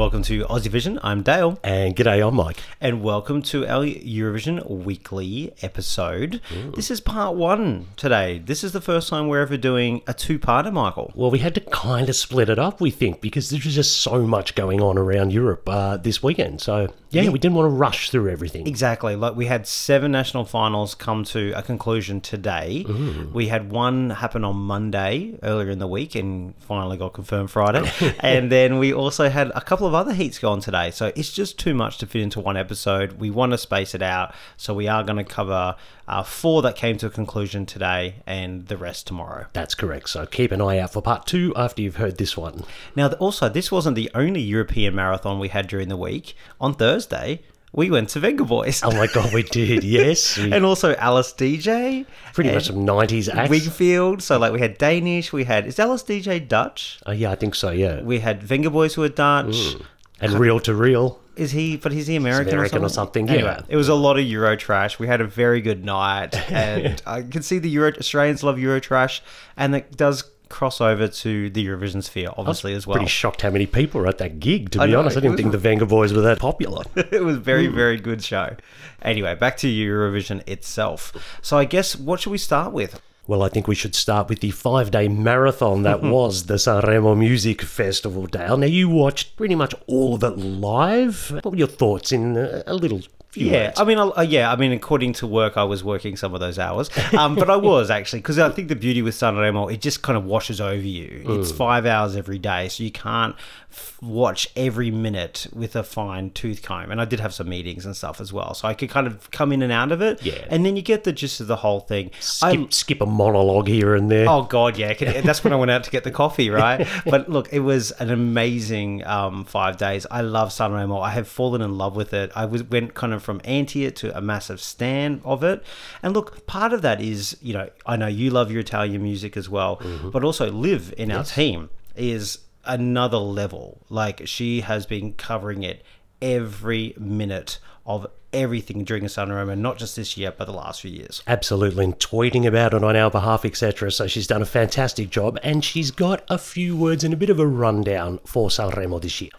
Welcome to Aussie Vision. I'm Dale. And g'day, I'm Mike. And welcome to our Eurovision weekly episode. This is part one today. This is the first time we're ever doing a two parter, Michael. Well, we had to kind of split it up, we think, because there's just so much going on around Europe uh, this weekend. So, yeah, we didn't want to rush through everything. Exactly. Like we had seven national finals come to a conclusion today. We had one happen on Monday earlier in the week and finally got confirmed Friday. and then we also had a couple of other heats go on today. So it's just too much to fit into one episode. We want to space it out. So we are going to cover uh, four that came to a conclusion today and the rest tomorrow. That's correct. So keep an eye out for part two after you've heard this one. Now, also, this wasn't the only European marathon we had during the week. On Thursday, we went to Vengaboys. Oh my God, we did, yes. We- and also Alice Deejay. pretty much some 90s acts. Wigfield. So, like, we had Danish. We had, is Alice Deejay Dutch? Oh, yeah, I think so, yeah. We had Vengaboys who were Dutch. Mm. And Reel 2 Real. Is he, but is he American, American or or something? something, Anyway, yeah. it was a lot of Euro trash. We had a very good night. And I can see the Euro, Australians love Euro trash. And it does cross over to the Eurovision sphere, obviously, as well. Pretty shocked how many people were at that gig, to be honest. I didn't think the Vengaboys were that popular. it was very hmm. very good show anyway back to eurovision itself so i guess what should we start with Well, I think we should start with the five day marathon that was the Sanremo Music Festival, Dale. Now, you watched pretty much all of it live. What were your thoughts in a little yeah i mean uh, yeah i mean according to work i was working some of those hours. Um, but i was actually because i think the beauty with sanremo it just kind of washes over you. It's five hours every day so you can't watch every minute with a fine tooth comb and i did have some meetings and stuff as well so i could kind of come in and out of it Yeah. and then you get the gist of the whole thing I- Skip, skip a monologue here and there. Oh God, yeah. That's when I went out to get the coffee, right? but look, it was an amazing um, five days. I love Sanremo. I have fallen in love with it. I was went kind of from anti it to a massive stan of it. And look, part of that is, you know, I know you love your Italian music as well, but also live in our team is another level. Like she has been covering it every minute of everything during Sanremo, not just this year, but the last few years. Absolutely, and tweeting about it on our behalf, etc. So she's done a fantastic job, and she's got a few words and a bit of a rundown for Sanremo this year.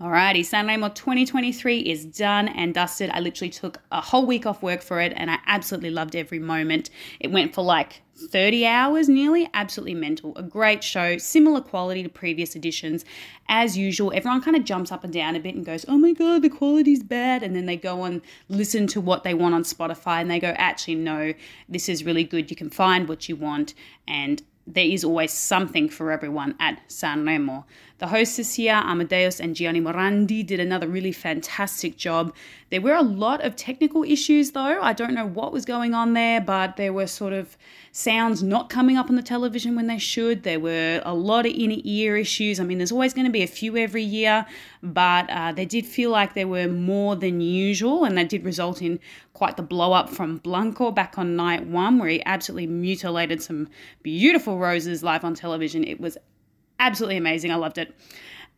Alrighty, Sanremo 2023 is done and dusted. I literally took a whole week off work for it and I absolutely loved every moment. It went for like 30 hours nearly, absolutely mental. A great show, similar quality to previous editions. As usual, everyone kind of jumps up and down a bit and goes, oh my god, the quality's bad. And then they go and listen to what they want on Spotify and they go, actually, no, this is really good. You can find what you want and there is always something for everyone at Sanremo. The hosts this year, Amadeus and Gianni Morandi, did another really fantastic job. There were a lot of technical issues though. I don't know what was going on there, but there were sort of sounds not coming up on the television when they should. There were a lot of inner ear issues. I mean, there's always going to be a few every year, but uh, they did feel like there were more than usual, and that did result in quite the blow up from Blanco back on night one, where he absolutely mutilated some beautiful roses live on television. It was absolutely amazing. I loved it.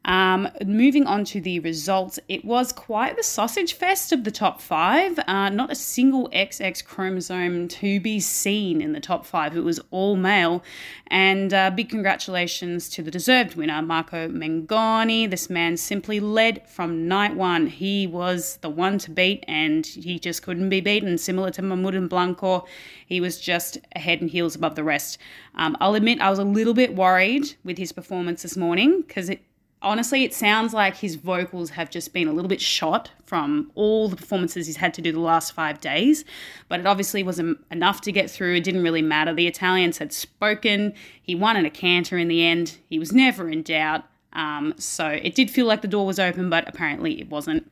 Um, moving on to the results, it was quite the sausage fest of the top five. Uh, not a single XX chromosome to be seen in the top five. It was all male. And uh, big congratulations to the deserved winner, Marco Mengoni. This man simply led from night one. He was the one to beat, and he just couldn't be beaten. Similar to Mahmoud and Blanco, he was just head and heels above the rest. Um, I'll admit I was a little bit worried with his performance this morning because it honestly, it sounds like his vocals have just been a little bit shot from all the performances he's had to do the last five days. But it obviously wasn't enough to get through. It didn't really matter. The Italians had spoken. He won in a canter in the end. He was never in doubt. Um, so it did feel like the door was open, but apparently it wasn't.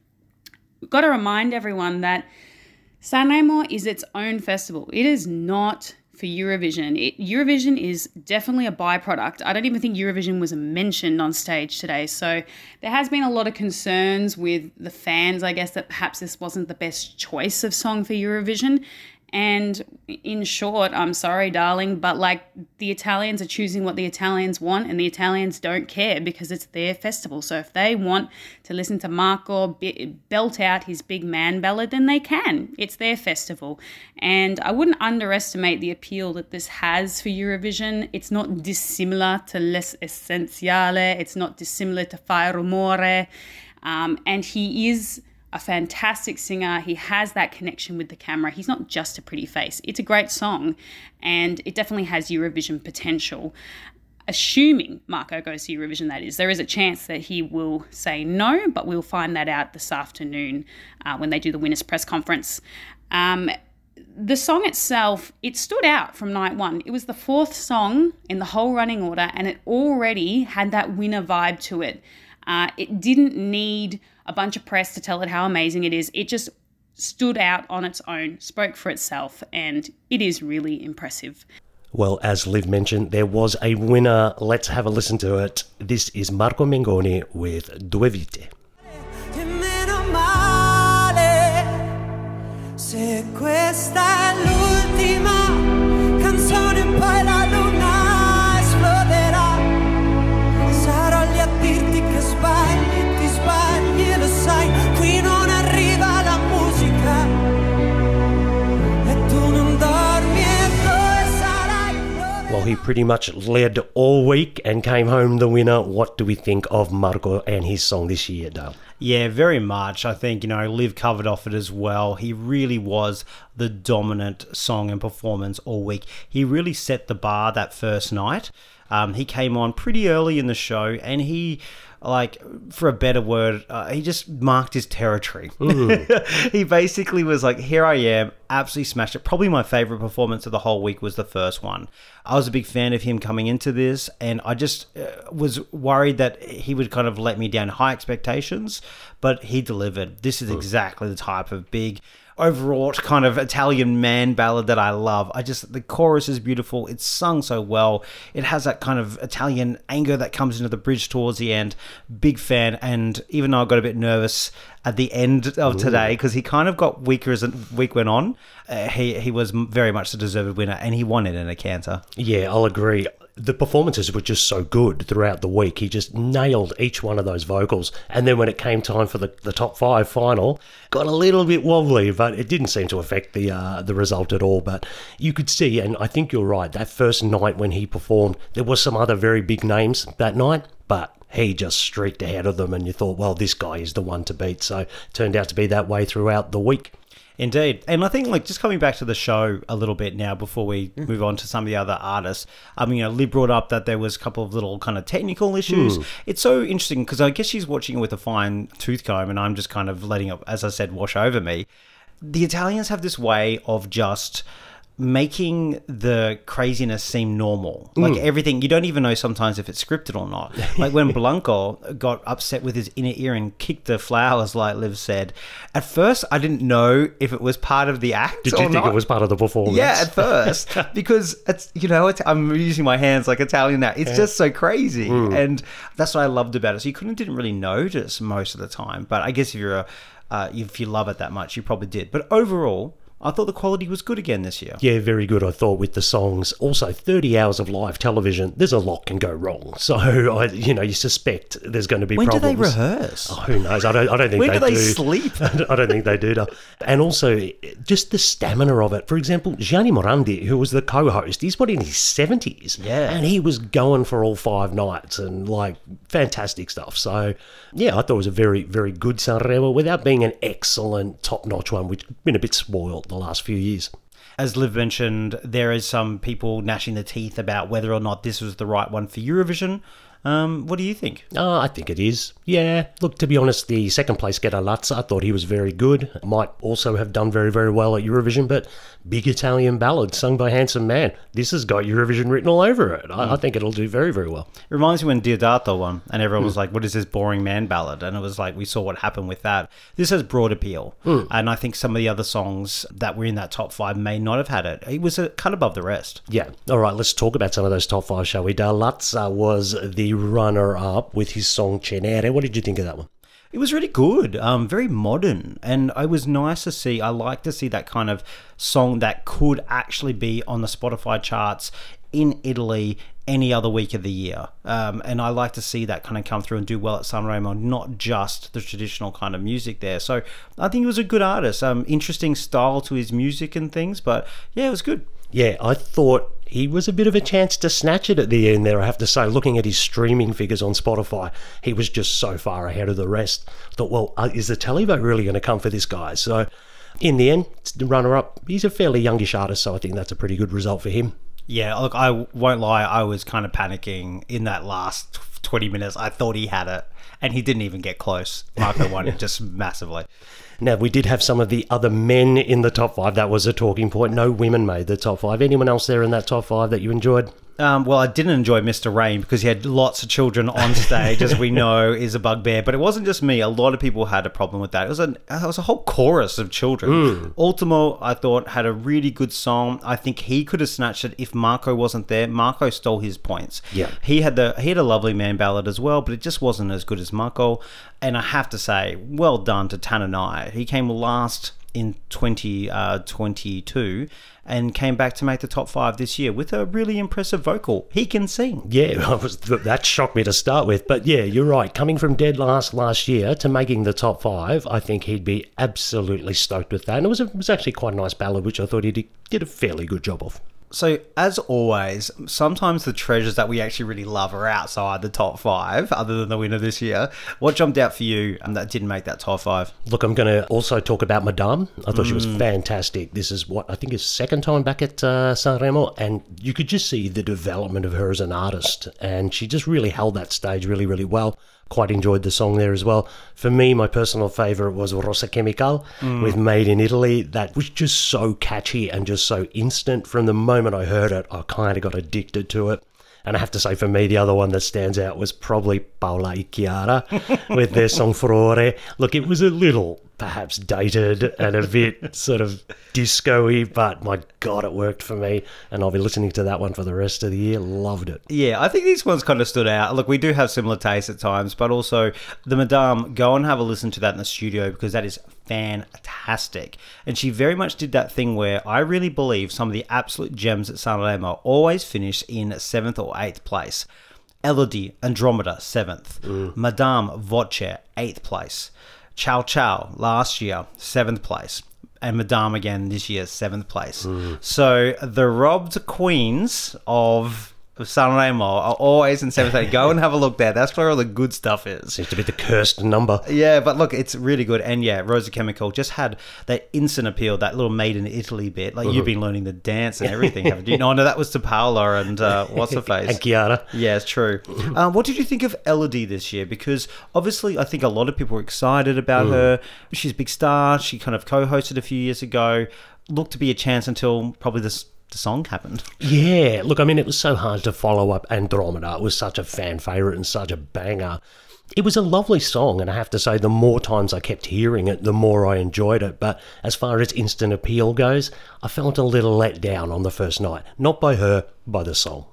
We've got to remind everyone that Sanremo is its own festival. It is not for Eurovision. It, Eurovision is definitely a byproduct. I don't even think Eurovision was mentioned on stage today. So there has been a lot of concerns with the fans, I guess, that perhaps this wasn't the best choice of song for Eurovision. And in short, I'm sorry, darling, but like the Italians are choosing what the Italians want, and the Italians don't care because it's their festival. So if they want to listen to Marco belt out his big man ballad, then they can. It's their festival. And I wouldn't underestimate the appeal that this has for Eurovision. It's not dissimilar to L'Essenziale, it's not dissimilar to Fai Rumore. Um, and he is a fantastic singer. He has that connection with the camera. He's not just a pretty face. It's a great song and it definitely has Eurovision potential. Assuming Marco goes to Eurovision, that is, there is a chance that he will say no, but we'll find that out this afternoon uh, when they do the winners' press conference. Um, the song itself, it stood out from night one. It was the fourth song in the whole running order, and it already had that winner vibe to it. Uh, it didn't need a bunch of press to tell it how amazing it is. It just stood out on its own, spoke for itself, and it is really impressive. Well, as Liv mentioned, there was a winner. Let's have a listen to it. This is Marco Mengoni with Due Vite. Meno male se questa è l'ultima canzone poi la he pretty much led all week and came home the winner. What do we think of Marco and his song this year, Dale? Yeah, very much. I think, you know, Liv covered off it as well. He really was the dominant song and performance all week. He really set the bar that first night. Um, he came on pretty early in the show and he, like, for a better word, uh, he just marked his territory. he basically was like, here I am, absolutely smashed it. Probably my favorite performance of the whole week was the first one. I was a big fan of him coming into this, and I just uh, was worried that he would kind of let me down high expectations, but he delivered. This is exactly the type of big overwrought kind of Italian man ballad that I love. I just the chorus is beautiful. It's sung so well. It has that kind of Italian anger that comes into the bridge towards the end. Big fan. And even though I got a bit nervous at the end of today because he kind of got weaker as the week went on, uh, he he was very much the deserved winner and he won it in a canter. Yeah, I'll agree. The performances were just so good throughout the week. He just nailed each one of those vocals. And then when it came time for the, the top five final, got a little bit wobbly, but it didn't seem to affect the uh, the result at all. But you could see, and I think you're right, that first night when he performed, there was some other very big names that night, but he just streaked ahead of them, and you thought, well, this guy is the one to beat. So turned out to be that way throughout the week. Indeed. And I think, like, just coming back to the show a little bit now before we mm. move on to some of the other artists, I mean, you know, Liv brought up that there was a couple of little kind of technical issues. It's so interesting because I guess she's watching it with a fine tooth comb and I'm just kind of letting it, as I said, wash over me. The Italians have this way of just making the craziness seem normal. Like everything, you don't even know sometimes if it's scripted or not. Like when Blanco got upset with his inner ear and kicked the flowers, like Liv said. At first, I didn't know if it was part of the act. Did you think not. it was part of the performance? Yeah, at first, because it's you know it's, I'm using my hands like Italian now. It's just so crazy, and that's what I loved about it. So you couldn't didn't really notice most of the time, but I guess if you're a uh, if you love it that much, you probably did. But overall, I thought the quality was good again this year. Yeah, very good, I thought, with the songs. Also, 30 hours of live television, there's a lot can go wrong. So, I, you know, you suspect there's going to be When do problems. they rehearse? Oh, who knows? I don't, I don't think when they do they do. they sleep? I don't think they do. though. And also, just the stamina of it. For example, Gianni Morandi, who was the co-host, he's what in his seventies, Yeah. and he was going for all five nights and like fantastic stuff. So, yeah, I thought it was a very, very good Sanremo without being an excellent, top-notch one, which been a bit spoiled the last few years. As Liv mentioned, there is some people gnashing their teeth about whether or not this was the right one for Eurovision. Um, what do you think? Oh, I think it is. Yeah. Look, to be honest, the second place getter Lazza, I thought he was very good. Might also have done very, very well at Eurovision, but big Italian ballad sung by Handsome Man. This has got Eurovision written all over it. I, I think it'll do very, very well. It reminds me when Diodato won, and everyone was like, "What is this boring man ballad?" And it was like we saw what happened with that. This has broad appeal, and I think some of the other songs that were in that top five may not have had it. It was a cut above the rest. Yeah. All right, let's talk about some of those top five, shall we? Da Lazza was the runner up with his song Cenere. What did you think of that one? It was really good, um, very modern, and it was nice to see. I like to see that kind of song that could actually be on the Spotify charts in Italy any other week of the year. Um, and I like to see that kind of come through and do well at Sanremo, not just the traditional kind of music there. So I think he was a good artist. Um, interesting style to his music and things, but yeah, it was good. Yeah, I thought he was a bit of a chance to snatch it at the end there, I have to say. Looking at his streaming figures on Spotify, he was just so far ahead of the rest. I thought, well, uh, is the televote really going to come for this guy? So, in the end, the runner up, he's a fairly youngish artist, so I think that's a pretty good result for him. Yeah, look, I won't lie. I was kind of panicking in that last 20 minutes. I thought he had it, and he didn't even get close. Marco won it just massively. Now, we did have some of the other men in the top five. That was a talking point. No women made the top five. Anyone else there in that top five that you enjoyed? Um, well, I didn't enjoy Mr. Rain because he had lots of children on stage, as we know is a bugbear. But it wasn't just me; a lot of people had a problem with that. It was a it was a whole chorus of children. Ultimo, I thought, had a really good song. I think he could have snatched it if Marco wasn't there. Marco stole his points. Yeah. he had the he had a lovely man ballad as well, but it just wasn't as good as Marco. And I have to say, well done to Tananai. He came last in 2022 uh, and came back to make the top five this year with a really impressive vocal. He can sing. Yeah, that shocked me to start with. But yeah, you're right. Coming from dead last last year to making the top five, I think he'd be absolutely stoked with that. And it was, a, it was actually quite a nice ballad, which I thought he did, did a fairly good job of. So, as always, sometimes the treasures that we actually really love are outside the top five, other than the winner this year. What jumped out for you and that didn't make that top five? Look, I'm going to also talk about Madame. I thought she was fantastic. This is what I think is second time back at uh, Sanremo, and you could just see the development of her as an artist, and she just really held that stage really, really well. Quite enjoyed the song there as well. For me, my personal favourite was Rosa Chemical mm. with Made in Italy. That was just so catchy and just so instant. From the moment I heard it, I kind of got addicted to it. And I have to say, for me, the other one that stands out was probably Paola Chiara with their song Furore. Look, it was a little perhaps dated and a bit sort of disco-y, but my God, it worked for me. And I'll be listening to that one for the rest of the year. Loved it. Yeah, I think these ones kind of stood out. Look, we do have similar tastes at times, but also the Madame, go and have a listen to that in the studio because that is fantastic. And she very much did that thing where I really believe some of the absolute gems at Sanremo always finish in seventh or eighth place. Elodie, Andromeda, seventh. Mm. Madame, Voce, eighth place. Ciao Ciao, last year, seventh place. And Madame again this year, seventh place. Mm. So the robbed queens of of Sanremo are always in seventh place. Go and have a look there. That's where all the good stuff is. Seems to be the cursed number. Yeah, but look, it's really good. And yeah, Rosa Chemical just had that instant appeal, that little made in Italy bit. Like you've been learning the dance and everything, haven't you? No, no, that was to Paola and uh, what's her face? And Chiara. Yeah, it's true. Um, what did you think of Elodie this year? Because obviously, I think a lot of people were excited about her. She's a big star. She kind of co-hosted a few years ago. Looked to be a chance until probably this the song happened. Yeah, look, I mean, it was so hard to follow up Andromeda. It was such a fan favourite and such a banger. It was a lovely song, and I have to say, the more times I kept hearing it, the more I enjoyed it. But as far as instant appeal goes, I felt a little let down on the first night. Not by her, by the song.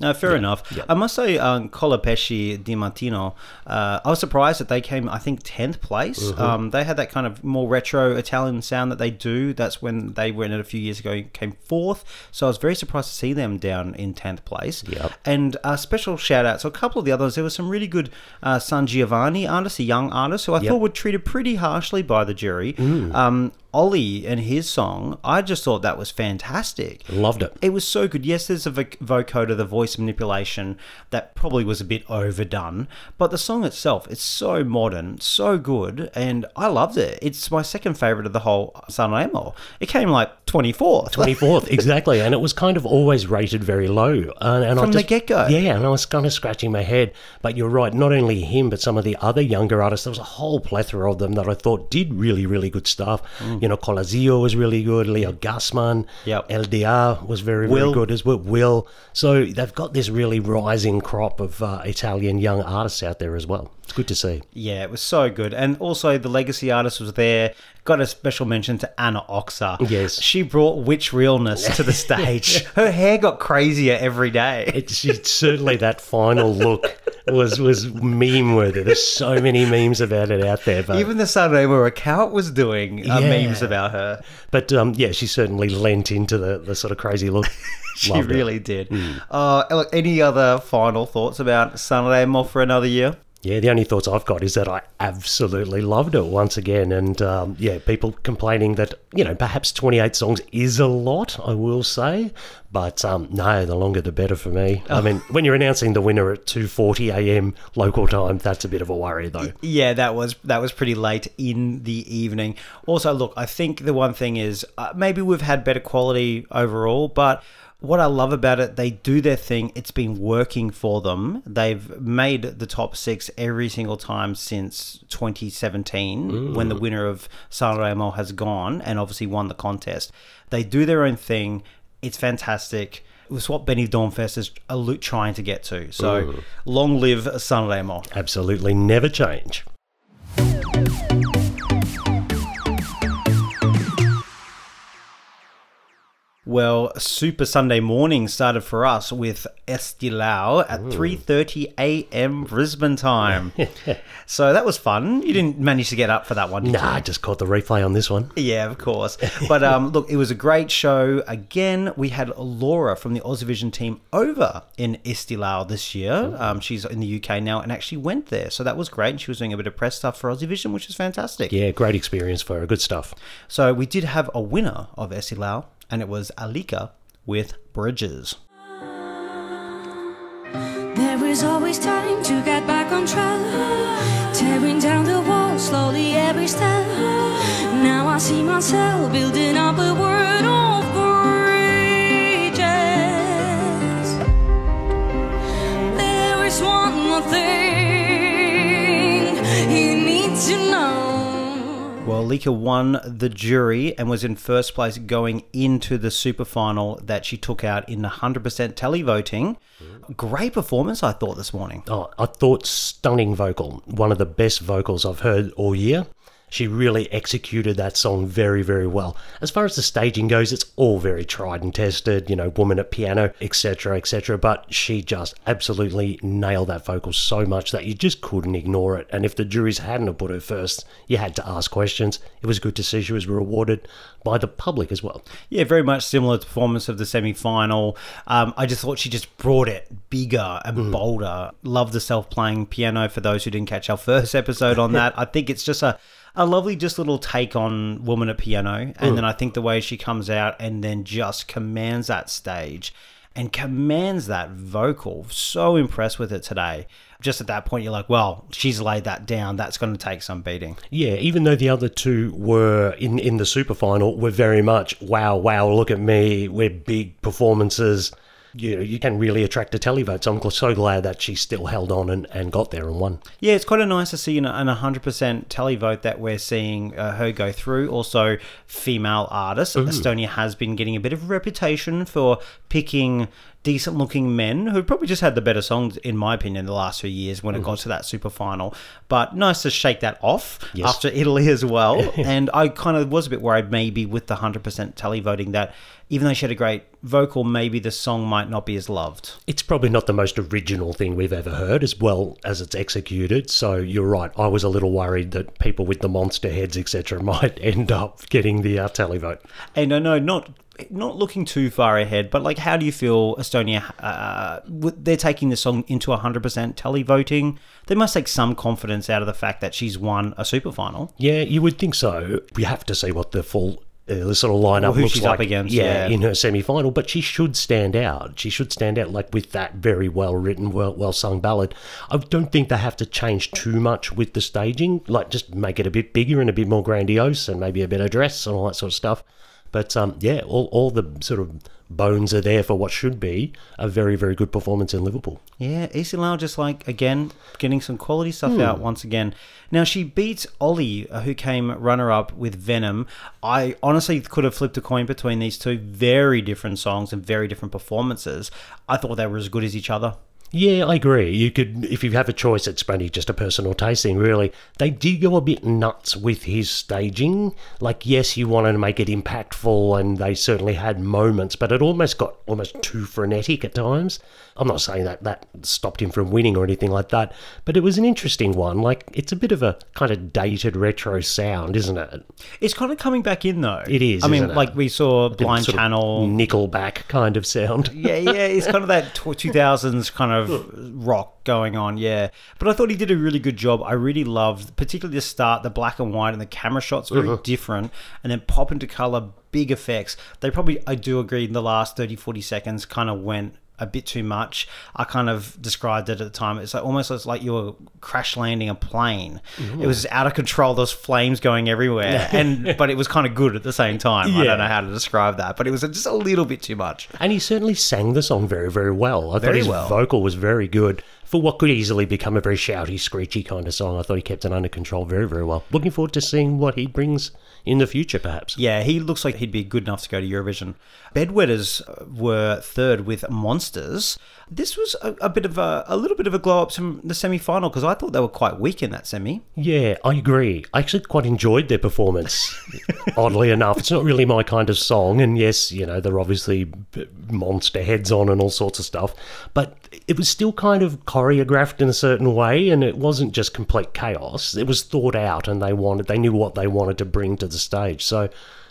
No, fair enough. I must say, um, Colapesce Dimartino, uh, I was surprised that they came, I think, 10th place. Um, they had that kind of more retro Italian sound that they do. That's when they went it a few years ago, and came fourth. So I was very surprised to see them down in 10th place. Yep. And a special shout out. So a couple of the others, there was some really good uh, San Giovanni artists, a young artist who I thought were treated pretty harshly by the jury. Um, Olly and his song, I just thought that was fantastic. Loved it. It was so good. Yes, there's a vocoder, the voice manipulation that probably was a bit overdone, but the song itself, it's so modern, so good, and I loved it. It's my second favorite of the whole Sanremo. It came like 24th. 24th, exactly. And it was kind of always rated very low. And, and I From the get-go. Yeah, and I was kind of scratching my head. But you're right, not only him, but some of the other younger artists, there was a whole plethora of them that I thought did really, really good stuff. Mm. You know, Colla Zio was really good, Leo Gassmann, Yep. LDA was very, Will. very good as well. Will. So they've got this really rising crop of uh, Italian young artists out there as well. It's good to see. Yeah, it was so good. And also, the legacy artist was there. Got a special mention to Anna Oxa. Yes. She brought witch realness to the stage. Her hair got crazier every day. It's certainly that final look was was meme worthy. There's so many memes about it out there, but Even the Sanremo account was doing uh, Yeah. memes about her. but um, yeah, she certainly lent into the, the sort of crazy look. She Loved it. really did. Uh, look, any other final thoughts about Sanremo for another year? Yeah, the only thoughts I've got is that I absolutely loved it once again. And um, yeah, people complaining that, you know, perhaps 28 songs is a lot, I will say. But um, no, the longer the better for me. I mean, when you're announcing the winner at 2.40 a.m. local time, that's a bit of a worry, though. Yeah, that was that was pretty late in the evening. Also, look, I think the one thing is uh, maybe we've had better quality overall, but what I love about it, they do their thing. It's been working for them. They've made the top six every single time since 2017, when the mm. winner of Sanremo has gone and obviously won the contest. They do their own thing. It's fantastic. It was what Benidorm Fest is trying to get to. So, mm. long live Sanremo. Absolutely never change. Well, Super Sunday morning started for us with Eesti Laul at 3:30 a.m. Brisbane time. so that was fun. You didn't manage to get up for that one, did Nah, I just caught the replay on this one. Yeah, of course. But um, look, it was a great show. Again, we had Laura from the Ozvision team over in Eesti Laul this year. Um, she's in the UK now and actually went there, so that was great. And she was doing a bit of press stuff for Ozvision, which is fantastic. Yeah, great experience for her. Good stuff. So we did have a winner of Eesti Laul, and it was Alika with Bridges. There is always time to get back on track. Tearing down the walls slowly every step. Now I see myself building up a world of bridges. There is one more thing you need to know. Well, Lika won the jury and was in first place going into the super final that she took out in 100% televoting. Great performance, I thought, this morning. Oh, I thought stunning vocal. One of the best vocals I've heard all year. She really executed that song very, very well. As far as the staging goes, it's all very tried and tested, you know, woman at piano, etc., etc. But she just absolutely nailed that vocal so much that you just couldn't ignore it. And if the juries hadn't have put her first, you had to ask questions. It was good to see she was rewarded by the public as well. Yeah, very much similar to the performance of the semi final. Um, I just thought she just brought it bigger and bolder. Love the self playing piano for those who didn't catch our first episode on that. I think it's just a, a lovely, just little take on Woman at Piano. And then hmm. I think the way she comes out and then just commands that stage and commands that vocal. So impressed with it today. Just at that point, you're like, well, she's laid that down. That's going to take some beating. Yeah, even though the other two were in, in the super final, were very much wow, wow, look at me, we're big performances. You know, you can really attract a televote. So I'm so glad that she still held on and, and got there and won. Yeah, it's quite a nice to see an, an 100% televote that we're seeing uh, her go through. Also, female artists. Estonia has been getting a bit of a reputation for picking decent looking men who probably just had the better songs, in my opinion, the last few years when it got to that super final. But nice to shake that off Yes. after Italy as well. and I kind of was a bit worried maybe with the 100% televoting that even though she had a great vocal, maybe the song might not be as loved. It's probably not the most original thing we've ever heard, as well as it's executed. So you're right. I was a little worried that people with the monster heads, etc., might end up getting the uh, vote. And I know not not looking too far ahead, but like, how do you feel Estonia? Uh, they're taking the song into 100% tally voting. They must take some confidence out of the fact that she's won a super final. Yeah, you would think so. We have to see what the full Uh, the sort of lineup Well, who looks she's like. up against, yeah, yeah. in her semi-final. But she should stand out. She should stand out, like with that very well written, well well sung ballad. I don't think they have to change too much with the staging. Like just make it a bit bigger and a bit more grandiose, and maybe a better dress and all that sort of stuff. But um, yeah, all all the sort of bones are there for what should be a very very good performance in Liverpool. Yeah, Eesti Laul just like again getting some quality stuff out once again. Now she beats Ollie, uh, who came runner up with Venom. I honestly could have flipped a coin between these two very different songs and very different performances. I thought they were as good as each other. Yeah, I agree. You could, if you have a choice, it's only just a personal tasting, really. They did go a bit nuts with his staging. Like, yes, you wanted to make it impactful, and they certainly had moments, but it almost got almost too frenetic at times. I'm not saying that that stopped him from winning or anything like that, but it was an interesting one. Like, it's a bit of a kind of dated retro sound, isn't it? It's kind of coming back in though. It is, I mean, it? like we saw Blind Channel. Nickelback kind of sound. yeah, yeah, it's kind of that 2000s kind of rock going on, yeah. But I thought he did a really good job. I really loved, particularly the start, the black and white and the camera shots, very uh-huh. different, and then pop into color, big effects. They probably, I do agree, in the last 30, 40 seconds kind of went a bit too much. I kind of described it at the time. It's like almost as like you were crash landing a plane. It was out of control. Those flames going everywhere, and but it was kind of good at the same time. I don't know how to describe that, but it was just a little bit too much. And he certainly sang the song very, very well. I thought his well. vocal was very good for what could easily become a very shouty, screechy kind of song. I thought he kept it under control very, very well. Looking forward to seeing what he brings in the future, perhaps. Yeah, he looks like he'd be good enough to go to Eurovision. Bedwetters were third with Monsters. This was a, a bit of a, a little bit of a glow up from the semi final because I thought they were quite weak in that semi. Yeah, I agree. I actually quite enjoyed their performance. Oddly enough, it's not really my kind of song, and yes, you know, they're obviously monster heads on and all sorts of stuff, but it was still kind of choreographed in a certain way, and it wasn't just complete chaos. It was thought out, and they wanted, they knew what they wanted to bring to the stage. So,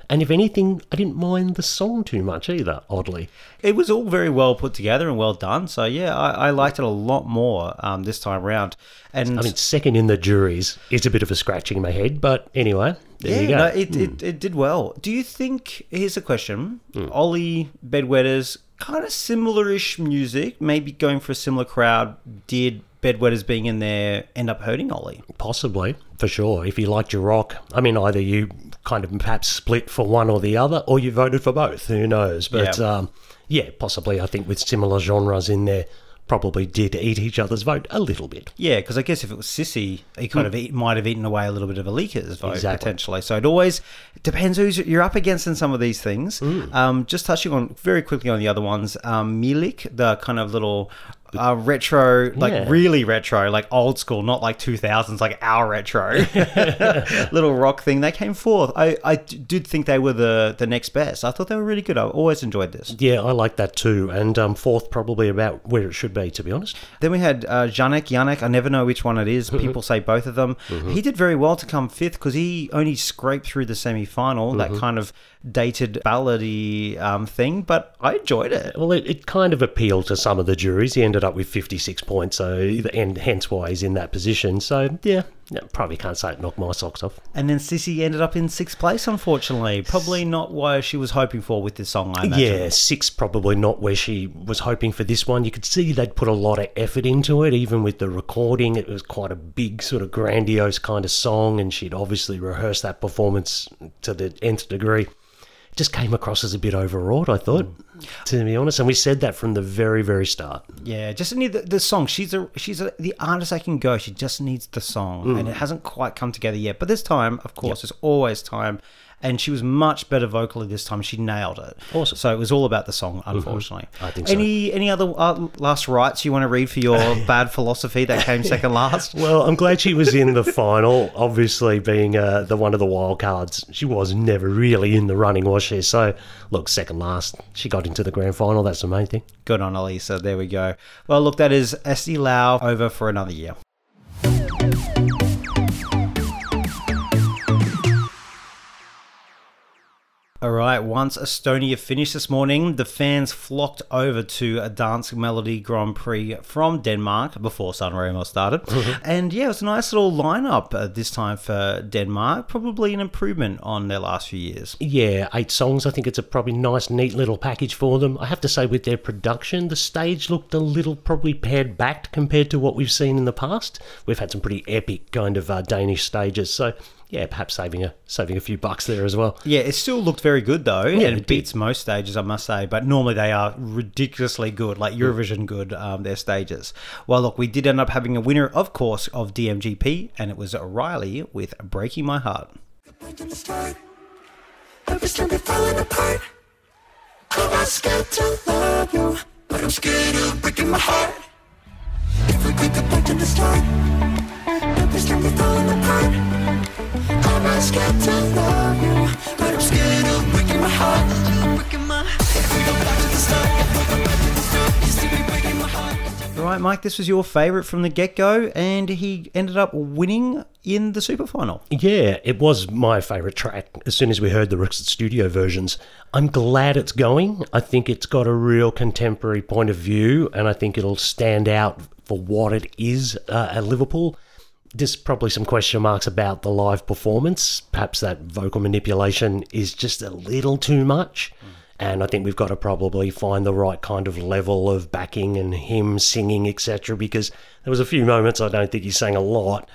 and if anything, I didn't mind the song too much either. Oddly, It was all very well put together and well done. So yeah, I, I liked it a lot more um, this time round. And I mean, second in the juries is a bit of a scratching in my head, but anyway, there yeah, you go. no, it, it, it did well. Do you think? Here's a question: Ollie Bedwetters, kind of similar-ish music, maybe going for a similar crowd. Did Bedwetters being in there end up hurting Ollie? Possibly, for sure. If you liked your rock, I mean, either you kind of perhaps split for one or the other, or you voted for both. Who knows? But Yeah. um, yeah, possibly. I think with similar genres in there, probably did eat each other's vote a little bit. Yeah, because I guess if it was Sissi, he kind of eat, might have eaten away a little bit of Alika's vote Exactly. potentially. So it always depends who's you're up against in some of these things. Um, just touching on very quickly on the other ones, um, Milik, the kind of little. Uh, retro, like Yeah. really retro, like old school, not like 2000s, like our retro little rock thing. They came fourth. I did think they were the, the next best. I thought they were really good. I always enjoyed this. Yeah, I like that too. And um, fourth, probably about where it should be, to be honest. Then we had uh, Janek, Janek. I never know which one it is. People say both of them. He did very well to come fifth because he only scraped through the semi final, that kind of dated ballady um, thing, but I enjoyed it. Well, it, it kind of appealed to some of the juries. He ended up with 56 points, so and hence why he's in that position. So, yeah, yeah, probably can't say it knocked my socks off. And then Sissi ended up in sixth place, unfortunately. Probably not what she was hoping for with this song, I imagine. Yeah, six probably not where she was hoping for this one. You could see they'd put a lot of effort into it, even with the recording. It was quite a big, sort of grandiose kind of song, and she'd obviously rehearsed that performance to the nth degree. Just came across as a bit overwrought, I thought, mm. to be honest. And we said that from the very, very start. Yeah, just need the, the song. She's a she's a, the artist that can go. She just needs the song, mm. and it hasn't quite come together yet. But this time, of course, there's always time. And she was much better vocally this time. She nailed it. Awesome. So it was all about the song, unfortunately. I think so. Any any other uh, last rights you want to read for your bad philosophy that came second last? Well, I'm glad she was in the final. Obviously, being uh, the one of the wild cards, she was never really in the running, was she? So, look, second last, she got into the grand final. That's the main thing. Good on Elisa. There we go. Well, look, that is Eesti Laul over for another year. All right, once Estonia finished this morning, the fans flocked over to a Dansk Melodi Grand Prix from Denmark before Sanremo started. And yeah, it was a nice little lineup uh, this time for Denmark. Probably an improvement on their last few years. Yeah, eight songs. I think it's a probably nice, neat little package for them. I have to say, with their production, the stage looked a little probably pared back compared to what we've seen in the past. We've had some pretty epic kind of uh, Danish stages, so yeah, perhaps saving a saving a few bucks there as well. Yeah, it still looked very good though, Yeah, and it beats most stages, I must say. But normally they are ridiculously good, like Eurovision good. Um, their stages. Well, look, we did end up having a winner, of course, of DMGP, and it was Reiley with "Breaking My Heart." I'm scared to love you, but I'm scared of breaking my heart. If we go back to the start, but this time we're falling apart. I'm not scared to love you, but I'm scared of breaking my heart. Breaking my If we go back to the start, if we go back to the start, you still be breaking my heart. Right, Mike, this was your favourite from the get go, and he ended up winning in the super final. Yeah, it was my favourite track as soon as we heard the Rooks Studio versions. I'm glad it's going. I think it's got a real contemporary point of view, and I think it'll stand out for what it is uh, at Liverpool. There's probably some question marks about the live performance. Perhaps that vocal manipulation is just a little too much. And I think we've got to probably find the right kind of level of backing and him singing, etc. Because there was a few moments I don't think he sang a lot.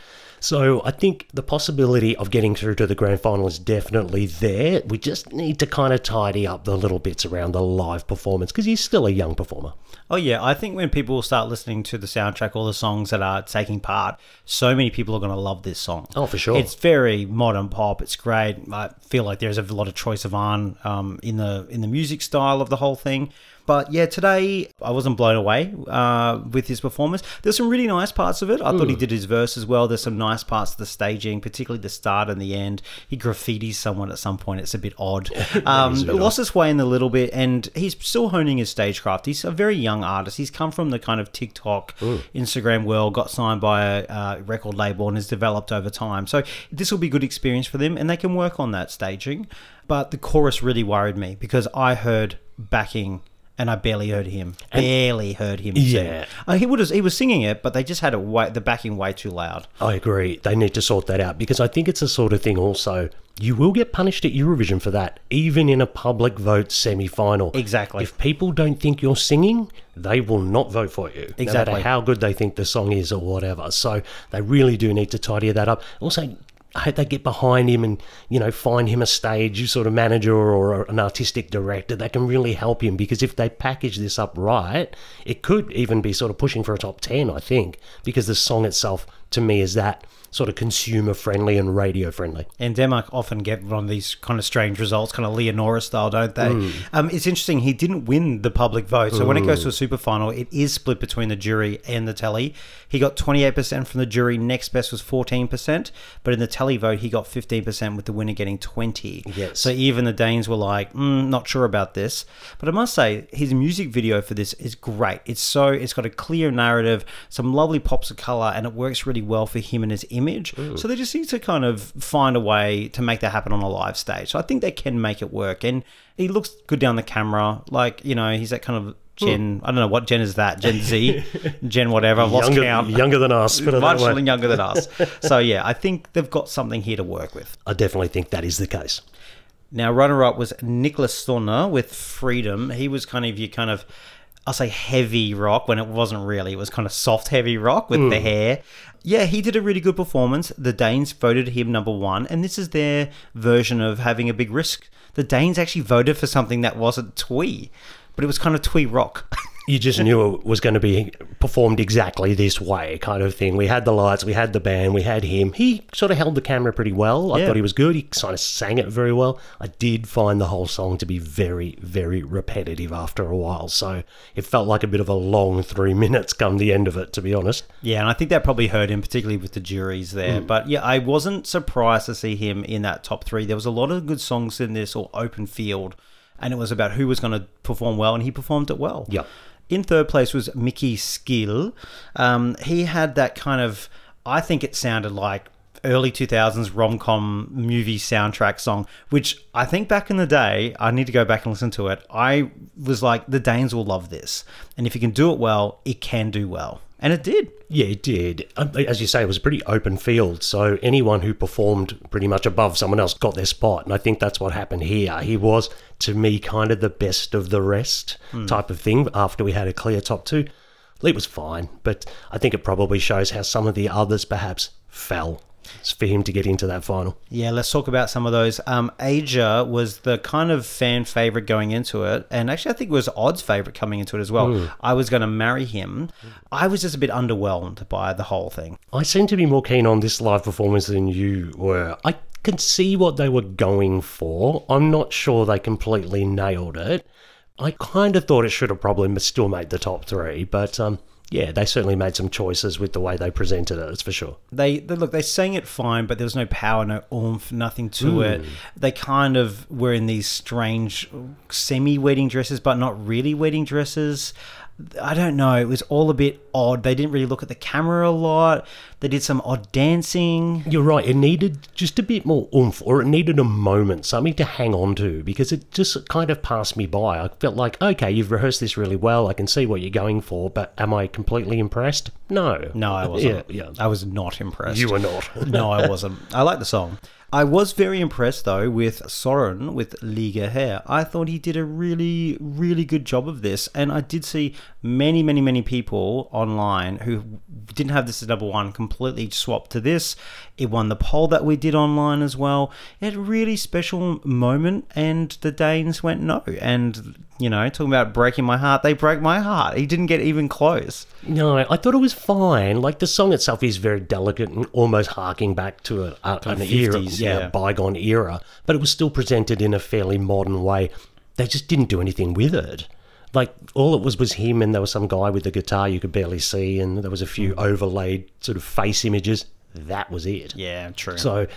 So I think the possibility of getting through to the grand final is definitely there. We just need to kind of tidy up the little bits around the live performance because he's still a young performer. Oh yeah, I think when people start listening to the soundtrack, all the songs that are taking part, so many people are going to love this song. Oh, for sure. It's very modern pop. It's great. I feel like there's a lot of choice of on um, in the in the music style of the whole thing. But yeah, today I wasn't blown away uh, with his performance. There's some really nice parts of it. I thought he did his verse as well. There's some nice parts of the staging, particularly the start and the end. He graffitis someone at some point. It's a bit odd. Um, is a bit lost his way in a little bit, and he's still honing his stagecraft. He's a very young artist. He's come from the kind of TikTok, Instagram world, got signed by a uh, record label, and has developed over time. So this will be a good experience for them, and they can work on that staging. But the chorus really worried me because I heard backing. And I barely heard him. barely heard him. sing. Yeah. Uh, he would have, he was singing it, but they just had it way, the backing way too loud. I agree. They need to sort that out because I think it's a sort of thing also. You will get punished at Eurovision for that, even in a public vote semi final. Exactly. If people don't think you're singing, they will not vote for you. No Exactly. matter how good they think the song is or whatever. So they really do need to tidy that up. Also, I hope they get behind him and, you know, find him a stage sort of manager or an artistic director that can really help him. Because if they package this up right, it could even be sort of pushing for a top 10, I think, because the song itself to me is that sort of consumer friendly and radio friendly. And Denmark often get one of these kind of strange results, kind of Leonora style, don't they? Um, it's interesting. He didn't win the public vote, so when it goes to a super final, it is split between the jury and the telly. He got twenty eight percent from the jury. Next best was fourteen percent, but in the telly vote, he got fifteen percent, with the winner getting twenty. Yes. So even the Danes were like, mm, not sure about this. But I must say, his music video for this is great. It's so it's got a clear narrative, some lovely pops of color, and it works really well for him and his image. So they just need to kind of find a way to make that happen on a live stage. So I think they can make it work, and he looks good down the camera. Like you know, he's that kind of Gen. I don't know what Gen is that. Gen Z, Gen whatever. I've lost younger, count. younger than us, put it that Much way. younger than us. So yeah, I think they've got something here to work with. I definitely think that is the case. Now, runner up was Nicholas Storner with Freedom. He was kind of your kind of, I'll say heavy rock when it wasn't really. It was kind of soft heavy rock with the mm. hair. Yeah, he did a really good performance. The Danes voted him number one, and this is their version of having a big risk. The Danes actually voted for something that wasn't twee, but it was kind of twee rock. You just knew it was going to be performed exactly this way, kind of thing. We had the lights, we had the band, we had him. He sort of held the camera pretty well. I Yeah. thought he was good. He kind of sang it very well. I did find the whole song to be very, very repetitive after a while. So it felt like a bit of a long three minutes come the end of it, to be honest. Yeah, and I think that probably hurt him, particularly with the juries there. Mm. But yeah, I wasn't surprised to see him in that top three. There was a lot of good songs in this, or open field, and it was about who was going to perform well, and he performed it well. Yep. In third place was Mickey Skill. Um, he had that kind of, I think it sounded like early 2000s rom-com movie soundtrack song which i think back in the day i need to go back and listen to it. I was like the danes will love this. And if you can do it well it can do well and it did Yeah, it did. Um, As you say, it was a pretty open field. So anyone who performed pretty much above someone else got their spot. And I think that's what happened here. He was, to me, kind of the best of the rest type of thing after we had a clear top two. Lee was fine, but I think it probably shows how some of the others perhaps fell for him to get into that final. Yeah, let's talk about some of those. Um, Asia was the kind of fan favorite going into it, and actually, I think it was Odd's favorite coming into it as well. I was going to marry him. I was just a bit underwhelmed by the whole thing. I seem to be more keen on this live performance than you were. I can see what they were going for. I'm not sure they completely nailed it. I kind of thought it should have probably still made the top three, but um, yeah, they certainly made some choices with the way they presented it. That's for sure. They, they look, they sang it fine, but there was no power, no oomph, nothing to hmm. it. They kind of were in these strange semi wedding dresses, but not really wedding dresses. I don't know. It was all a bit odd. They didn't really look at the camera a lot. They did some odd dancing. You're right. It needed just a bit more oomph, or it needed a moment, something to hang on to, because it just kind of passed me by. I felt like, okay, you've rehearsed this really well. I can see what you're going for, but am I completely impressed? No. No, I wasn't. Yeah, yeah. I was not impressed. You were not. no, I wasn't. I like the song. I was very impressed though with Soren with Lige Her. I thought he did a really, really good job of this, and I did see many, many, many people online who didn't have this as number one completely swapped to this. It won the poll that we did online as well. It had a really special moment, and the Danes went no. And you know, talking about breaking my heart, they broke my heart. He didn't get even close. No, I thought it was fine. Like the song itself is very delicate and almost harking back to a, a, an era, 50s, yeah, yeah. bygone era. But it was still presented in a fairly modern way. They just didn't do anything with it. Like all it was was him, and there was some guy with a guitar you could barely see, and there was a few hmm. overlaid sort of face images. That was it. Yeah, true. So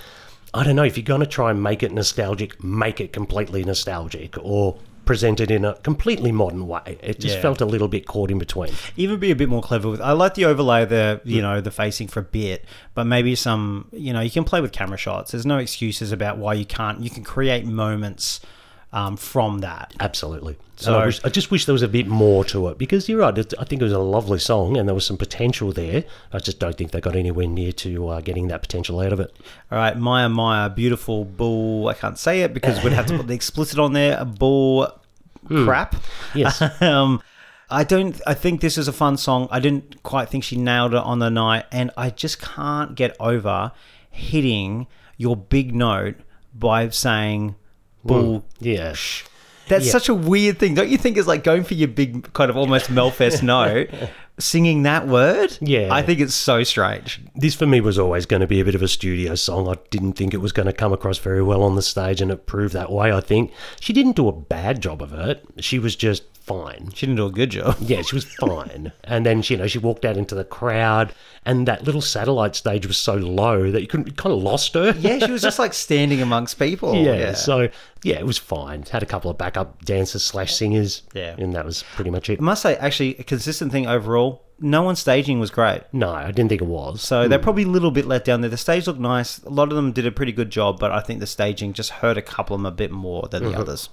I don't know if you're going to try and make it nostalgic, make it completely nostalgic, or present it in a completely modern way. It just Yeah. felt a little bit caught in between. even be a bit more clever with. I like the overlay, the you mm. know the facing for a bit, but maybe some you know you can play with camera shots. There's no excuses about why you can't. You can create moments um, from that. Absolutely. So- So I, wish, I just wish there was a bit more to it because you're right. I think it was a lovely song and there was some potential there. I just don't think they got anywhere near to uh, getting that potential out of it. All right, Maya Maya, beautiful bull. I can't say it because we'd have to put the explicit on there. A bull crap. Yes. um, I don't. I think this is a fun song. I didn't quite think she nailed it on the night, and I just can't get over hitting your big note by saying bull. yeah. That's Yeah. such a weird thing, don't you think? It's like going for your big kind of almost Melfest note, singing that word. Yeah. I think it's so strange. This for me was always going to be a bit of a studio song. I didn't think it was going to come across very well on the stage and it proved that way, I think. She didn't do a bad job of it. She was just fine. She didn't do a good job. Yeah, she was fine. and then, she, you know, she walked out into the crowd and that little satellite stage was so low that you couldn't, you kind of lost her. Yeah, she was just like standing amongst people. Yeah, so yeah, it was fine. Had a couple of backup dancers slash singers. Yeah. and that was pretty much it. I must say, actually, a consistent thing overall. No one's staging was great. No, I didn't think it was. So they're hmm. probably a little bit let down there. The stage looked nice. A lot of them did a pretty good job, but I think the staging just hurt a couple of them a bit more than the mm-hmm. others.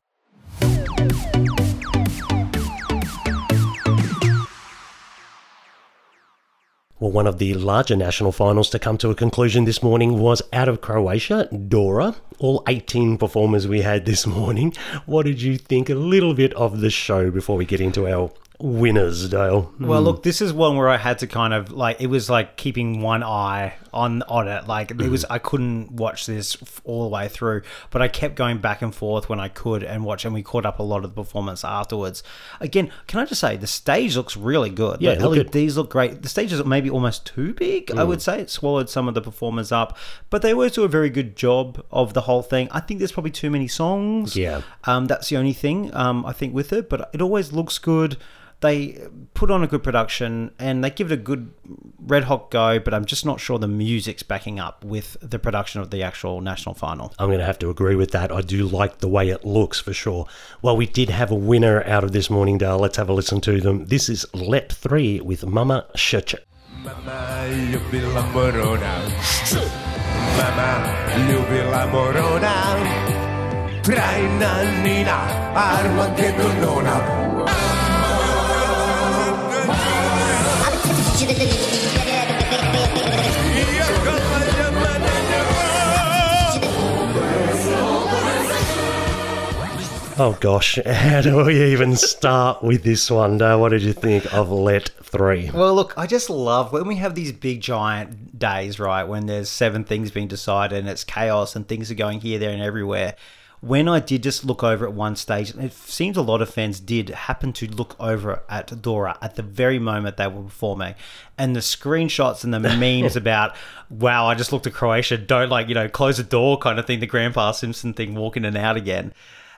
Well, one of the larger national finals to come to a conclusion this morning was out of Croatia, Dora. All 18 performers we had this morning. What did you think a little bit of the show before we get into our winners, Dale? Well, hmm. look, this is one where I had to kind of like it was like keeping one eye on on it. Like it was, I couldn't watch this all the way through, but I kept going back and forth when I could and watch. And we caught up a lot of the performance afterwards. Again, can I just say the stage looks really good. Yeah, the LEDs look great. The stage is maybe almost too big. I would say it swallowed some of the performers up, but they always do a very good job of the whole thing. I think there's probably too many songs. Yeah. Um, that's the only thing um, I think with it, but it always looks good they put on a good production and they give it a good red hot go, but I'm just not sure the music's backing up with the production of the actual national final. I'm going to have to agree with that. I do like the way it looks for sure. Well, we did have a winner out of this morning, Dale. Let's have a listen to them. This is Let 3 with Mama ŠČ. Mama любила Мурона Мама любила Мурона Трайна Нина Армагеддонона Мама Oh gosh, how do we even start with this one, Dale? What did you think of Let 3? Well, look, I just love when we have these big giant days, right? When there's seven things being decided and it's chaos and things are going here, there, and everywhere. When I did just look over at one stage, and it seems a lot of fans did happen to look over at Dora at the very moment they were performing, and the screenshots and the memes about, wow, I just looked at Croatia, don't like, you know, close the door kind of thing, the Grandpa Simpson thing, walking in and out again.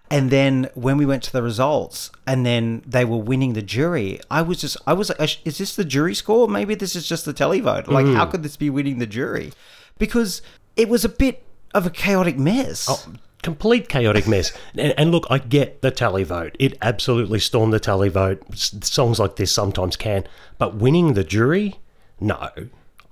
And then when we went to the results, and then they were winning the jury, I was just, I was like, is this the jury score? Maybe this is just the televote. Like, how mm. could this be winning the jury? Because it was a bit of a chaotic mess. Oh, complete chaotic mess. And, and look, I get the tally vote. It absolutely stormed the tally vote. Songs like this sometimes can, but winning the jury, no.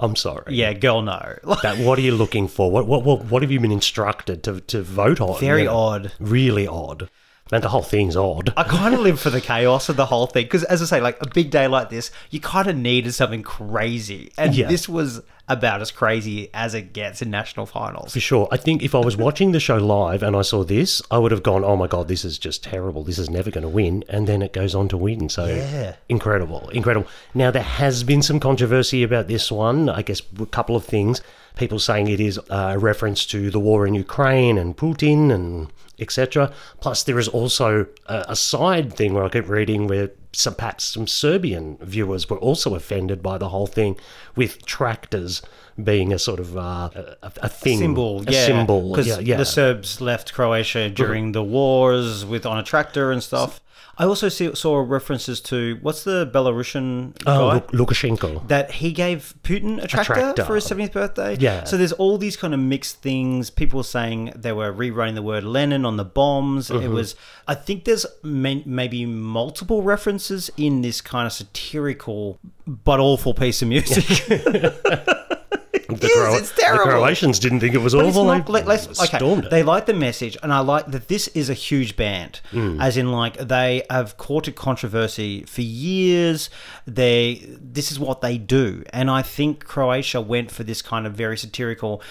I'm sorry. yeah, girl, no. That, what are you looking for? What, what what what have you been instructed to, to vote on? Very you know? odd. Really odd. And the whole thing's odd. I kind of live for the chaos of the whole thing because, as I say, like a big day like this, you kind of needed something crazy, and Yeah. this was about as crazy as it gets in national finals. For sure. I think if I was watching the show live and I saw this, I would have gone, oh my God, this is just terrible. This is never going to win. And then it goes on to win. So Yeah. incredible. Incredible. Now, there has been some controversy about this one. I guess a couple of things. People saying it is a reference to the war in Ukraine and Putin and etc. Plus, there is also a, a side thing where I keep reading where some perhaps some Serbian viewers were also offended by the whole thing, with tractors being a sort of uh, a, a thing, Symbol, a yeah, symbol, because yeah, yeah. the Serbs left Croatia during the wars with on a tractor and stuff. I also see, saw references to what's the Belarusian oh, guy Lukashenko. that he gave Putin a tractor, tractor. for his 70th birthday. Yeah. So there's all these kind of mixed things. People were saying they were rewriting the word Lenin on the bombs. It Mm-hmm. was, I think there's may- maybe multiple references in this kind of satirical but awful piece of music. The, is, it's terrible. the Croatians didn't think it was But awful. not, they let, let's, okay, stormed it. they like the message, and I like that this is a huge band. Hmm. As in, like they have courted controversy for years. They this is what they do, and I think Croatia went for this kind of very satirical,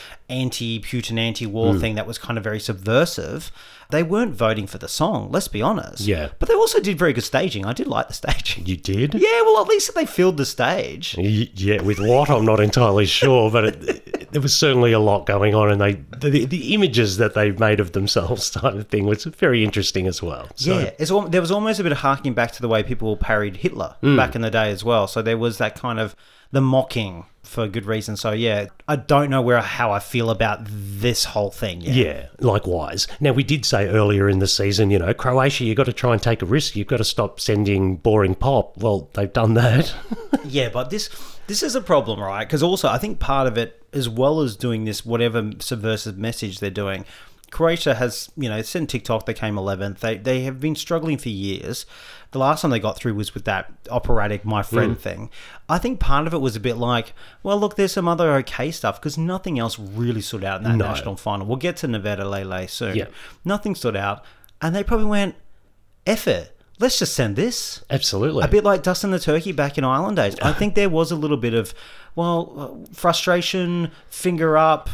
anti-Putin, anti-war Hmm. thing that was kind of very subversive. They weren't voting for the song. Let's be honest. Yeah. but they also did very good staging. I did like the staging. you did? Yeah, well, at least they filled the stage. Y- Yeah, with what I'm not entirely sure, but it, it, there was certainly a lot going on, and they the, the images that they made of themselves, type of thing, was very interesting as well. So, Yeah, it's there was almost a bit of harking back to the way people parried Hitler Hmm. back in the day as well. So there was that kind of the mocking for good reason. So yeah, I don't know where how I feel about this whole thing. Yet. Yeah, likewise. Now, we did say earlier in the season, you know, Croatia, you've got to try and take a risk. You've got to stop sending boring pop. Well, they've done that. Yeah, but this this is a problem, right? Because also I think part of it, as well as doing this whatever subversive message they're doing, Croatia has you know in TikTok they came 11th. They they have been struggling for years. The last time they got through was with that operatic "My Friend" mm. thing. I think part of it was a bit like, well, look, there's some other okay stuff because nothing else really stood out in that No. national final. We'll get to Nevera Lele soon. Yeah. Nothing stood out, and they probably went, "Eff it, let's just send this." Absolutely. A bit like Dustin the Turkey back in Ireland days. I think there was a little bit of, well, frustration, finger up,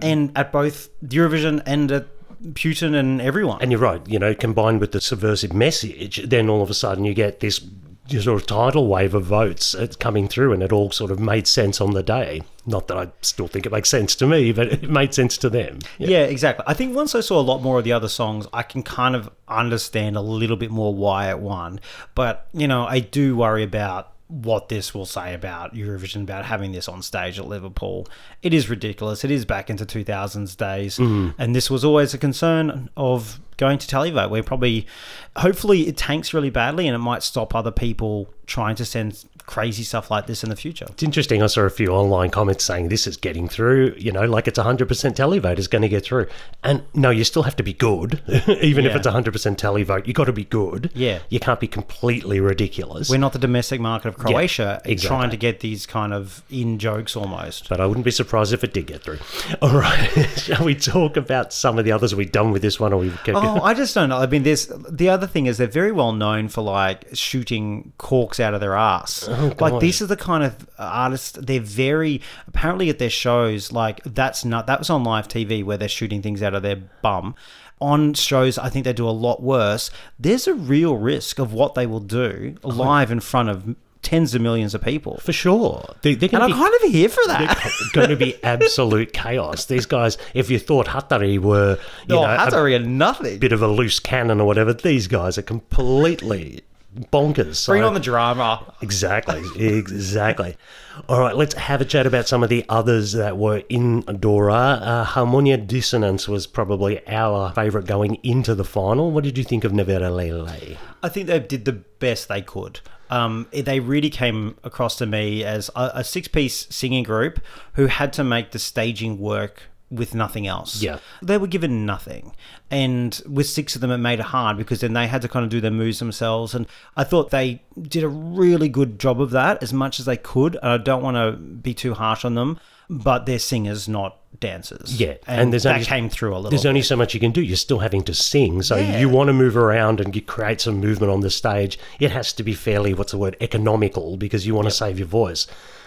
and at both Eurovision and at Putin and everyone. And you're right, you know, combined with the subversive message, then all of a sudden you get this sort of tidal wave of votes uh, coming through, and it all sort of made sense on the day. Not that I still think it makes sense to me, but it made sense to them. yeah. exactly. I think once I saw a lot more of the other songs, I can kind of understand a little bit more why it won. But, you know, I do worry about what this will say about Eurovision, about having this on stage at Liverpool. It is ridiculous. It is back into 2000s days. Mm-hmm. And this was always a concern of going to Televote, where probably, hopefully, it tanks really badly and it might stop other people trying to send crazy stuff like this in the future. It's interesting. I saw a few online comments saying this is getting through, you know, like it's 100% televote is going to get through. And no, you still have to be good. Even if it's 100% televote, You've got to be good. Yeah. You can't be completely ridiculous. We're not the domestic market of Croatia. It's exactly. trying to get these kind of in jokes almost. but I wouldn't be surprised if it did get through. All right. Shall we talk about some of the others? Are we done with this one or we kept Oh, I just don't know. I mean, there's the other thing is they're very well known for like shooting corks out of their ass. Oh, like God. these are the kind of artists. They're very apparently at their shows. Like that's not that was on live TV where they're shooting things out of their bum. On shows, I think they do a lot worse. There's a real risk of what they will do oh, live in front of tens of millions of people. For sure. They, they're And going I'm be kind of here for that. going to be absolute chaos. These guys, if you thought Hatari were, you No, know, a are nothing. bit of a loose cannon or whatever, these guys are completely bonkers. So- Bring on the drama. Exactly, exactly. All right, let's have a chat about some of the others that were in Dora. Uh, Harmonia Dissonance was probably our favourite going into the final. What did you think of Nevera Lele? I think they did the best they could. Um, they really came across to me as a, a six-piece singing group who had to make the staging work with nothing else. Yeah. they were given nothing, and with six of them, it made it hard because then they had to kind of do their moves themselves. And I thought they did a really good job of that as much as they could. And I don't want to be too harsh on them, but they're singers, not dancers. Yeah, and, and there's that only- came through a little. There's only so much you can do. You're still having to sing, so Yeah. you want to move around and get, create some movement on the stage. It has to be fairly, what's the word, economical because you want to save your voice.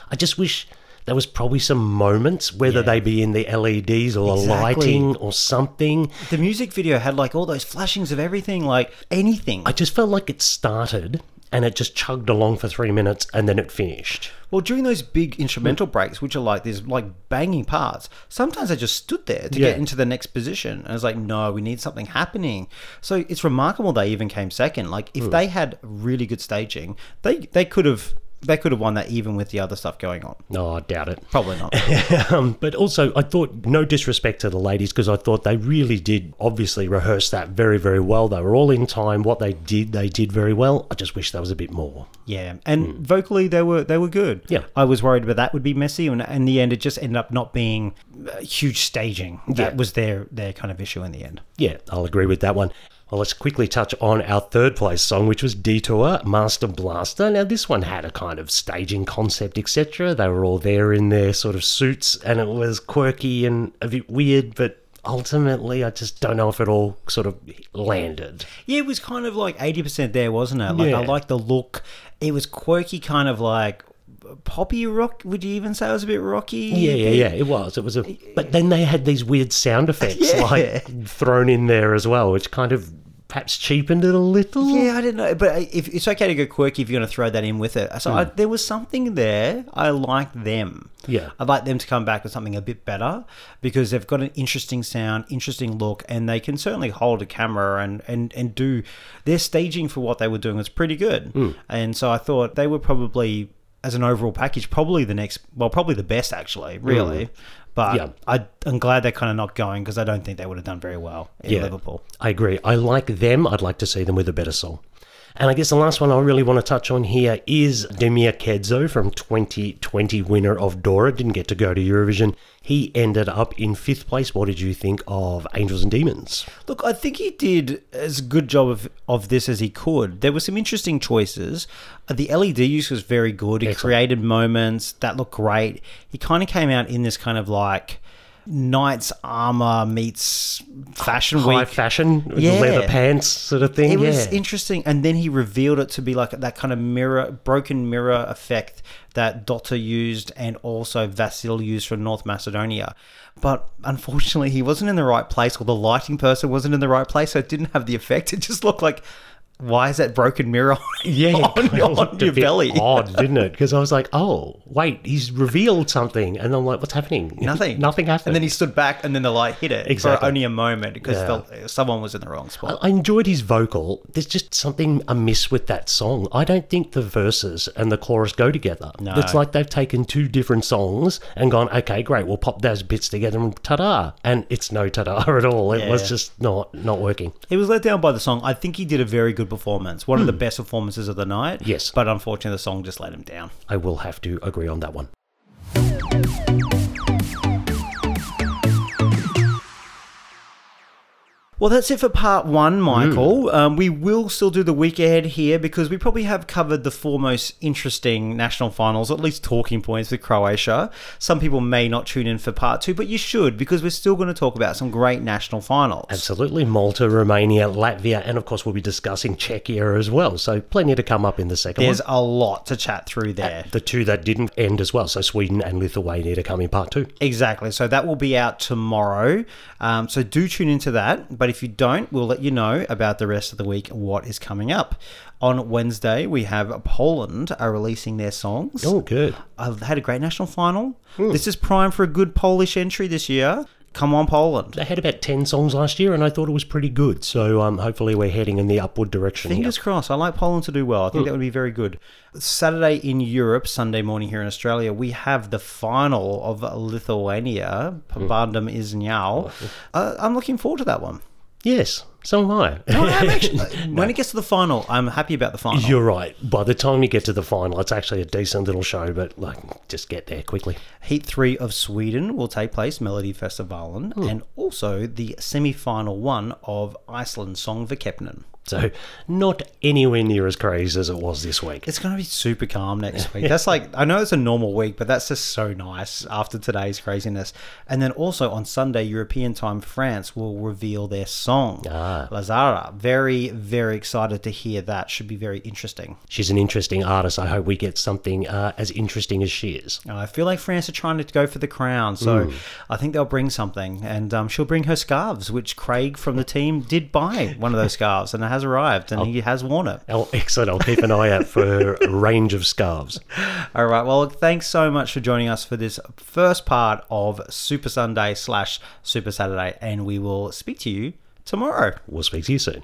I just wish there was probably some moments, whether Yeah. they be in the LEDs or the Exactly. lighting or something. the music video had like all those flashings of everything, like anything. I just felt like it started and it just chugged along for three minutes and then it finished. Well, during those big instrumental breaks, which are like these like banging parts, sometimes I just stood there to Yeah. get into the next position. And I was like, no, we need something happening. So it's remarkable they even came second. Like if hmm. they had really good staging, they they could have they could have won that even with the other stuff going on. No, I doubt it. Probably not. um, but also, I thought, no disrespect to the ladies, because I thought they really did obviously rehearse that very, very well. They were all in time. What they did, they did very well. I just wish there was a bit more. Yeah, and vocally they were they were good. Yeah. I was worried about that would be messy, and in the end, it just ended up not being huge staging. That Yeah. was their their kind of issue in the end. Yeah, I'll agree with that one. Well, let's quickly touch on our third place song, which was Detour Master Blaster. Now, this one had a kind of staging concept, etc. They were all there in their sort of suits, and it was quirky and a bit weird, but ultimately, I just don't know if it all sort of landed. Yeah, it was kind of like eighty percent there, wasn't it? Like I Yeah. like the look. It was quirky, kind of like poppy rock. Would you even say it was a bit rocky? Yeah, yeah, yeah. It was. It was a. But then they had these weird sound effects Yeah. like thrown in there as well, which kind of perhaps cheapened it a little. Yeah, I didn't know, but if, it's okay to go quirky if you're going to throw that in with it. So I, hmm. there was something there. I like them. Yeah. I'd like them to come back with something a bit better because they've got an interesting sound, interesting look, and they can certainly hold a camera and and and do their staging for what they were doing was pretty good. Hmm. And so I thought they were probably as an overall package probably the next well probably the best actually really mm. but Yeah. I, i'm glad they're kind of not going because i don't think they would have done very well in Yeah. liverpool I agree. I like them. I'd like to see them with a better song. And I guess the last one I really want to touch on here is Damir Kedžo from 2020 winner of Dora. Didn't get to go to Eurovision. He ended up in fifth place. What did you think of Angels and Demons? Look, I think he did as good job of, of this as he could. There were some interesting choices. Uh, The LED use was very good. He created moments that looked great. He kind of came out in this kind of like knight's armor meets fashion High week. fashion, Yeah. leather pants sort of thing. It was interesting, and then he revealed it to be like that kind of mirror, broken mirror effect that Dota used, and also Vasil used from North Macedonia. But unfortunately, he wasn't in the right place, or the lighting person wasn't in the right place, so it didn't have the effect. It just looked like, why is that broken mirror yeah, on, on your belly? Odd, didn't it? Because I was like, oh, wait, he's revealed something. And I'm like, what's happening? Nothing. Nothing happened. And then he stood back, and then the light hit it Exactly. for only a moment because Yeah. someone was in the wrong spot. I enjoyed his vocal. There's just something amiss with that song. I don't think the verses and the chorus go together. No. It's like they've taken two different songs and gone, okay, great, we'll pop those bits together and ta-da. And it's no ta-da at all. It was just not not working. He was let down by the song. I think he did a very good performance. One of the best performances of the night. Hmm. Yes. But unfortunately, the song just let him down. I will have to agree on that one. Well, that's it for part one, Michael. Um, we will still do the week ahead here because we probably have covered the four most interesting national finals, at least talking points with Croatia. Some people may not tune in for part two, but you should because we're still going to talk about some great national finals. Absolutely. Malta, Romania, Latvia, and of course we'll be discussing Czechia as well. So plenty to come up in the second There's one. a lot to chat through there. The two that didn't end as well. So Sweden and Lithuania to come in part two. Exactly. So that will be out tomorrow. Um, so do tune into that. But if you don't, we'll let you know about the rest of the week what is coming up. On Wednesday, we have Poland are releasing their songs. Oh, good. I've had a great national final. This is prime for a good Polish entry this year. Come on, Poland. They had about 10 songs last year, and I thought it was pretty good. So um, hopefully we're heading in the upward direction here. Fingers crossed. I like Poland to do well. I think that would be very good. Saturday in Europe, Sunday morning here in Australia, we have the final of Lithuania. Pabandom iš naujo. Uh, I'm looking forward to that one. Yes, so am I. No, I'm actually, uh, when it gets to the final, I'm happy about the final. You're right. By the time you get to the final, it's actually a decent little show, but like, just get there quickly. Heat three of Sweden will take place, Melodifestivalen, hmm. and also the semi final one of Iceland Söngvakeppnin. So, not anywhere near as crazy as it was this week. It's going to be super calm next week. That's like, I know it's a normal week, but that's just so nice after today's craziness. And then also on Sunday, European time, France will reveal their song, Ah. La Zarra. Very, very excited to hear that. Should be very interesting. She's an interesting artist. I hope we get something uh, as interesting as she is. I feel like France are trying to go for the crown, so I think they'll bring something. And um, she'll bring her scarves, which Craig from the team did buy one of those scarves, and it has arrived, and he has worn it. Oh, excellent. I'll keep an eye out for a range of scarves. All right. Well, thanks so much for joining us for this first part of Super Sunday slash Super Saturday, and we will speak to you tomorrow. We'll speak to you soon.